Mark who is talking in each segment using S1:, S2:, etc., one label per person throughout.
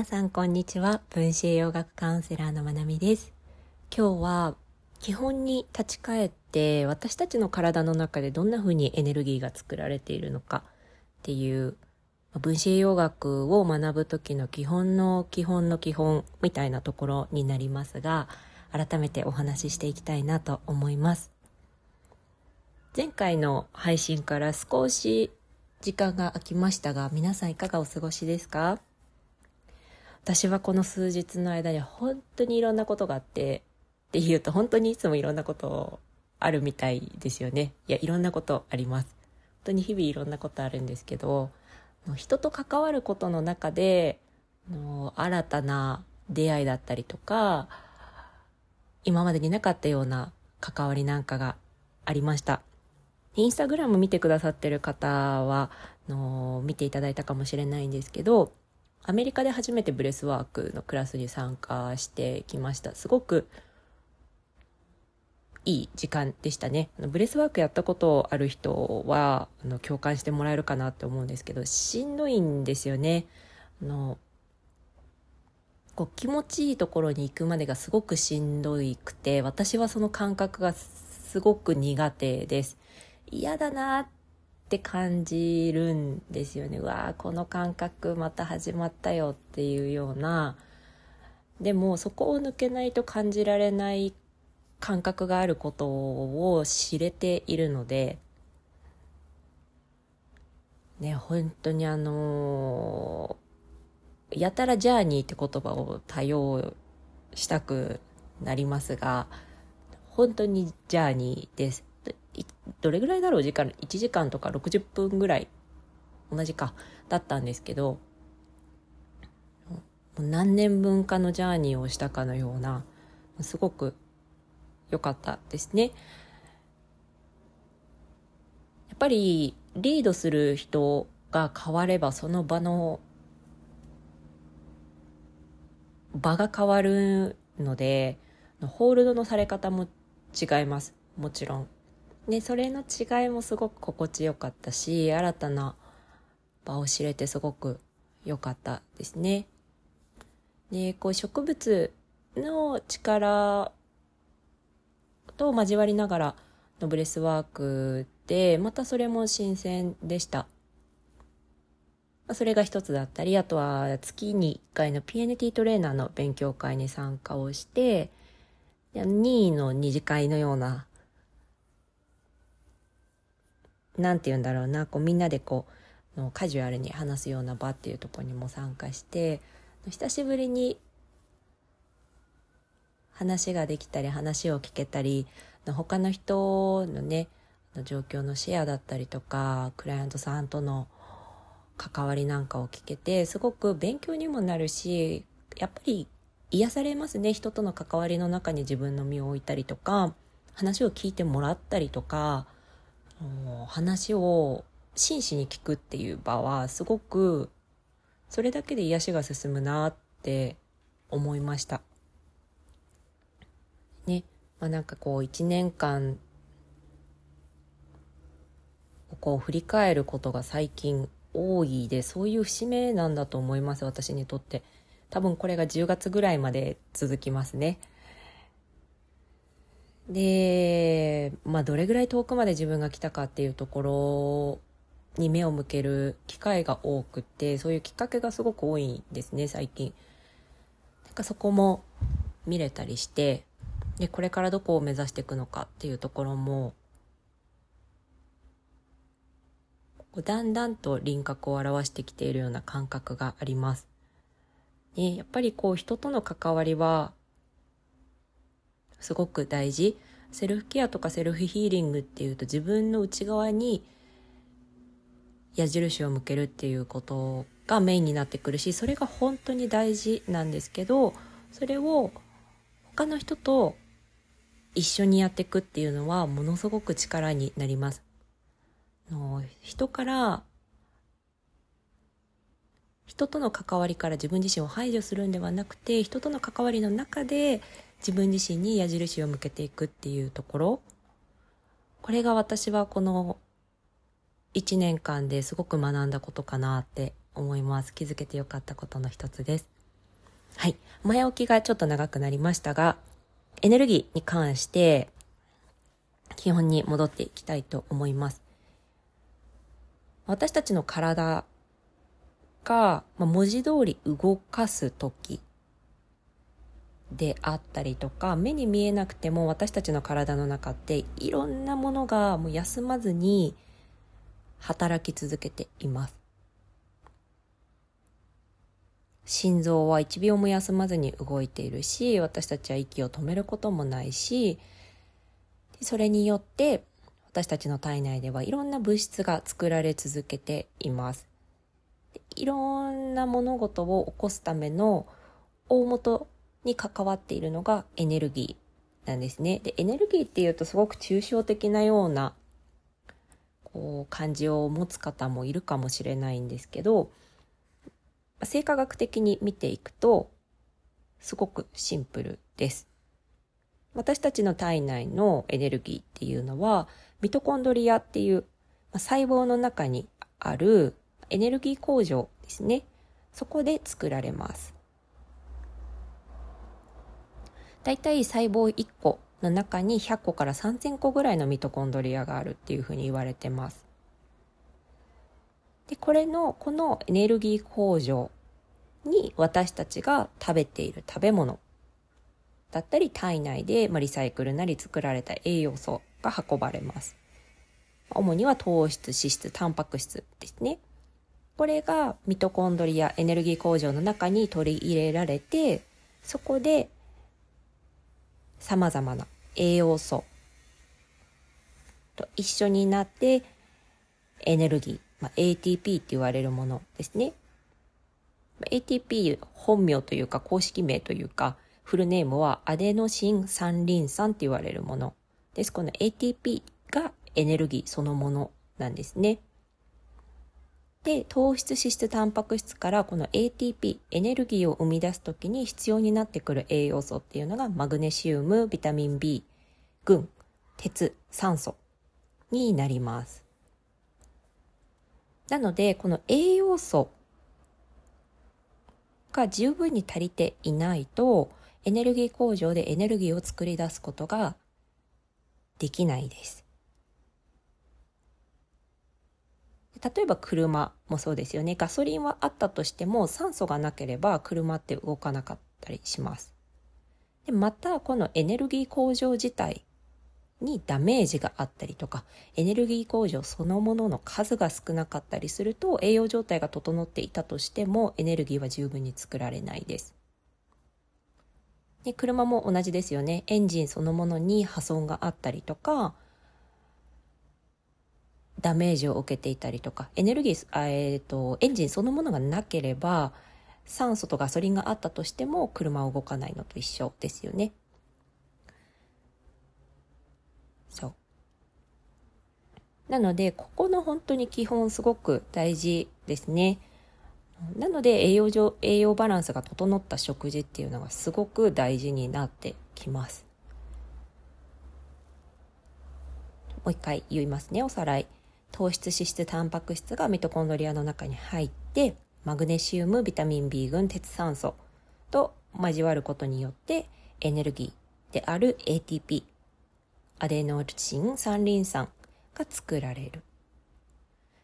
S1: 皆さんこんにちは。分子栄養学カウンセラーのまなみです。今日は基本に立ち返って私たちの体の中でどんな風にエネルギーが作られているのかっていう分子栄養学を学ぶ時の基本の基本の基本みたいなところになりますが改めてお話ししていきたいなと思います。前回の配信から少し時間が空きましたが皆さんいかがお過ごしですか？私はこの数日の間に本当にいろんなことがあってっていうと本当にいつもいろんなことあるみたいですよね。いやいろんなことあります。本当に日々いろんなことあるんですけど人と関わることの中での新たな出会いだったりとか今までになかったような関わりなんかがありました。インスタグラム見てくださってる方はの見ていただいたかもしれないんですけどアメリカで初めてブレスワークのクラスに参加してきました。すごくいい時間でしたね。ブレスワークやったことある人はあの共感してもらえるかなって思うんですけどしんどいんですよね。あのこう気持ちいいところに行くまでがすごくしんどいくて私はその感覚がすごく苦手です。嫌だなっって感じるんですよね。うわあこの感覚また始まったよっていうような。でもそこを抜けないと感じられない感覚があることを知れているので。ね本当にあのやたらジャーニーって言葉を多用したくなりますが本当にジャーニーです。どれぐらいだろう時間？1時間とか60分ぐらい？同じか。だったんですけど何年分かのジャーニーをしたかのようなすごく良かったですね。やっぱりリードする人が変わればその場の場が変わるのでホールドのされ方も違います。もちろん。でそれの違いもすごく心地よかったし新たな場を知れてすごく良かったですね。でこう植物の力と交わりながらのブレスワークでまたそれも新鮮でした。それが一つだったりあとは月に1回の PNT トレーナーの勉強会に参加をして任意の二次会のような何て言うんだろうな。こうみんなでこうのカジュアルに話すような場っていうとこにも参加して久しぶりに話ができたり話を聞けたり他の人のね状況のシェアだったりとかクライアントさんとの関わりなんかを聞けてすごく勉強にもなるしやっぱり癒されますね。人との関わりの中に自分の身を置いたりとか話を聞いてもらったりとか話を真摯に聞くっていう場はすごくそれだけで癒しが進むなって思いました。ね、まあ、なんかこう一年間こう振り返ることが最近多いでそういう節目なんだと思います私にとって。多分これが10月ぐらいまで続きますね。で、まあ、どれぐらい遠くまで自分が来たかっていうところに目を向ける機会が多くてそういうきっかけがすごく多いんですね最近。なんかそこも見れたりしてでこれからどこを目指していくのかっていうところもだんだんと輪郭を表してきているような感覚があります。ね、やっぱりこう人との関わりはすごく大事セルフケアとかセルフヒーリングっていうと自分の内側に矢印を向けるっていうことがメインになってくるしそれが本当に大事なんですけどそれを他の人と一緒にやっていくっていうのはものすごく力になります。の人から人との関わりから自分自身を排除するんではなくて人との関わりの中で自分自身に矢印を向けていくっていうところこれが私はこの1年間ですごく学んだことかなって思います気づけてよかったことの一つですはい。前置きがちょっと長くなりましたが、エネルギーに関して、基本に戻っていきたいと思います。私たちの体が、まあ、文字通り動かす時であったりとか目に見えなくても私たちの体の中っていろんなものがもう休まずに働き続けています。心臓は1秒も休まずに動いているし私たちは息を止めることもないしそれによって私たちの体内ではいろんな物質が作られ続けています。いろんな物事を起こすための大元に関わっているのがエネルギーなんですね。で、エネルギーっていうとすごく抽象的なようなこう感じを持つ方もいるかもしれないんですけど、生化学的に見ていくとすごくシンプルです。私たちの体内のエネルギーっていうのはミトコンドリアっていう細胞の中にあるエネルギー工場ですね。そこで作られます。だいたい細胞1個の中に100個から3000個ぐらいのミトコンドリアがあるっていうふうに言われてます。で、これの、このエネルギー工場に私たちが食べている食べ物だったり体内で、まあ、リサイクルなり作られた栄養素が運ばれます。主には糖質、脂質、タンパク質ですね。これがミトコンドリアエネルギー工場の中に取り入れられて、そこで様々な栄養素と一緒になってエネルギー、まあ、ATP って言われるものですね。ATP 本名というか公式名というかフルネームはアデノシン三リン酸って言われるものです。この ATP がエネルギーそのものなんですね。で、糖質、脂質、タンパク質からこの ATP、エネルギーを生み出すときに必要になってくる栄養素っていうのがマグネシウム、ビタミン B、群、鉄、酸素になります。なので、この栄養素が十分に足りていないと、エネルギー工場でエネルギーを作り出すことができないです。例えば車もそうですよね。ガソリンはあったとしても酸素がなければ車って動かなかったりします。でまた、このエネルギー工場自体にダメージがあったりとか、エネルギー工場そのものの数が少なかったりすると、栄養状態が整っていたとしても、エネルギーは十分に作られないです。で車も同じですよね。エンジンそのものに破損があったりとか、ダメージを受けていたりとかエネルギー、えーと、エンジンそのものがなければ酸素とガソリンがあったとしても車を動かないのと一緒ですよね。そうなのでここの本当に基本すごく大事ですね。なので栄養上栄養バランスが整った食事っていうのがすごく大事になってきます。もう一回言いますねおさらい。糖質脂質タンパク質がミトコンドリアの中に入ってマグネシウムビタミン B 群鉄酸素と交わることによってエネルギーである ATP アデノシン三リン酸が作られる。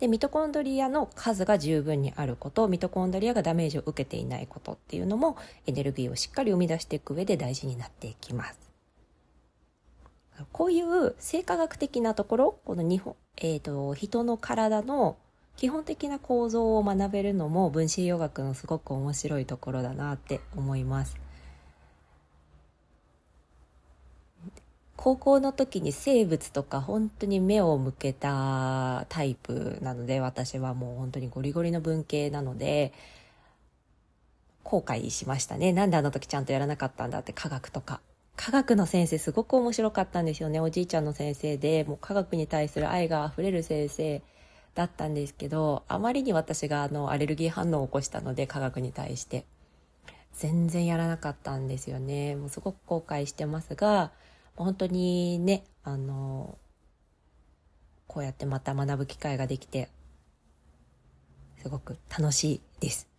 S1: でミトコンドリアの数が十分にあることミトコンドリアがダメージを受けていないことっていうのもエネルギーをしっかり生み出していく上で大事になっていきます。こういう生化学的なところこの日本えーと、人の体の基本的な構造を学べるのも分子栄養学のすごく面白いところだなって思います。高校の時に生物とか本当に目を向けたタイプなので私はもう本当にゴリゴリの文系なので後悔しましたね。なんであの時ちゃんとやらなかったんだって科学とか。科学の先生すごく面白かったんですよね。おじいちゃんの先生でもう科学に対する愛があふれる先生だったんですけどあまりに私があのアレルギー反応を起こしたので科学に対して。全然やらなかったんですよね。もうすごく後悔してますが本当にねあのこうやってまた学ぶ機会ができてすごく楽しいです。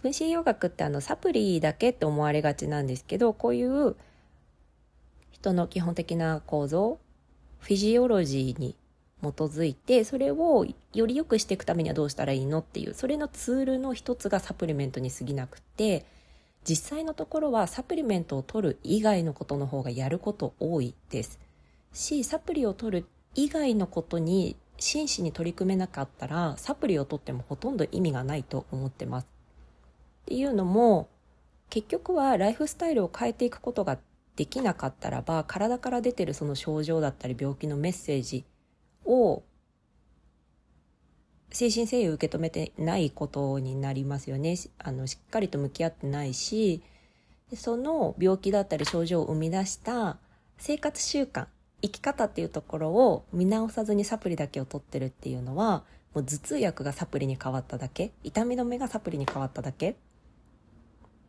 S1: 分子栄養学ってあのサプリだけって思われがちなんですけどこういう人の基本的な構造フィジオロジーに基づいてそれをより良くしていくためにはどうしたらいいのっていうそれのツールの一つがサプリメントに過ぎなくて実際のところはサプリメントを取る以外のことの方がやること多いです。しサプリを取る以外のことに真摯に取り組めなかったらサプリを取ってもほとんど意味がないと思ってます。っていうのも結局はライフスタイルを変えていくことができなかったらば体から出てるその症状だったり病気のメッセージを精神誠意を受け止めてないことになりますよね。あのしっかりと向き合ってないしその病気だったり症状を生み出した生活習慣生き方っていうところを見直さずにサプリだけを取ってるっていうのはもう頭痛薬がサプリに変わっただけ痛み止めがサプリに変わっただけ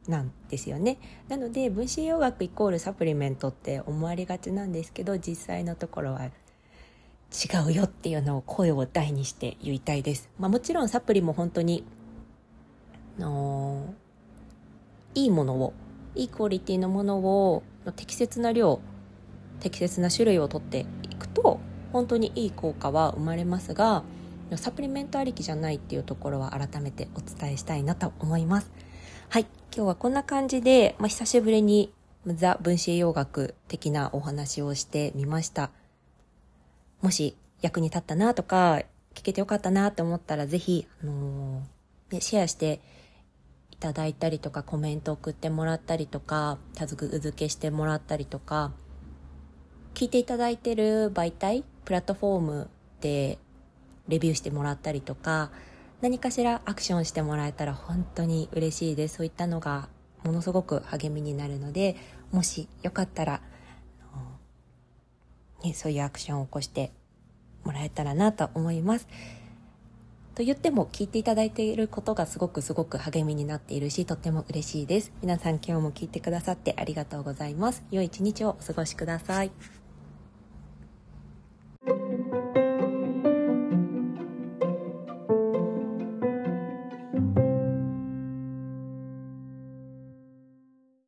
S1: なんですよねなので分子栄養学イコールサプリメントって思われがちなんですけど実際のところは違うよっていうのを声を大にして言いたいです、まあ、もちろんサプリも本当にのいいものをいいクオリティのものを適切な量適切な種類をとっていくと本当にいい効果は生まれますがサプリメントありきじゃないっていうところは改めてお伝えしたいなと思います。はい。今日はこんな感じで、まあ、久しぶりにザ分子栄養学的なお話をしてみました。もし役に立ったなとか、聞けてよかったなと思ったら、ぜひ、あのー、シェアしていただいたりとか、コメント送ってもらったりとか、タズ付けしてもらったりとか、聞いていただいてる媒体、プラットフォームでレビューしてもらったりとか、何かしらアクションしてもらえたら本当に嬉しいですそういったのがものすごく励みになるのでもしよかったら、ね、そういうアクションを起こしてもらえたらなと思います。と言っても聞いていただいていることがすごくすごく励みになっているしとっても嬉しいです。皆さん今日も聞いてくださってありがとうございます。良い一日をお過ごしください。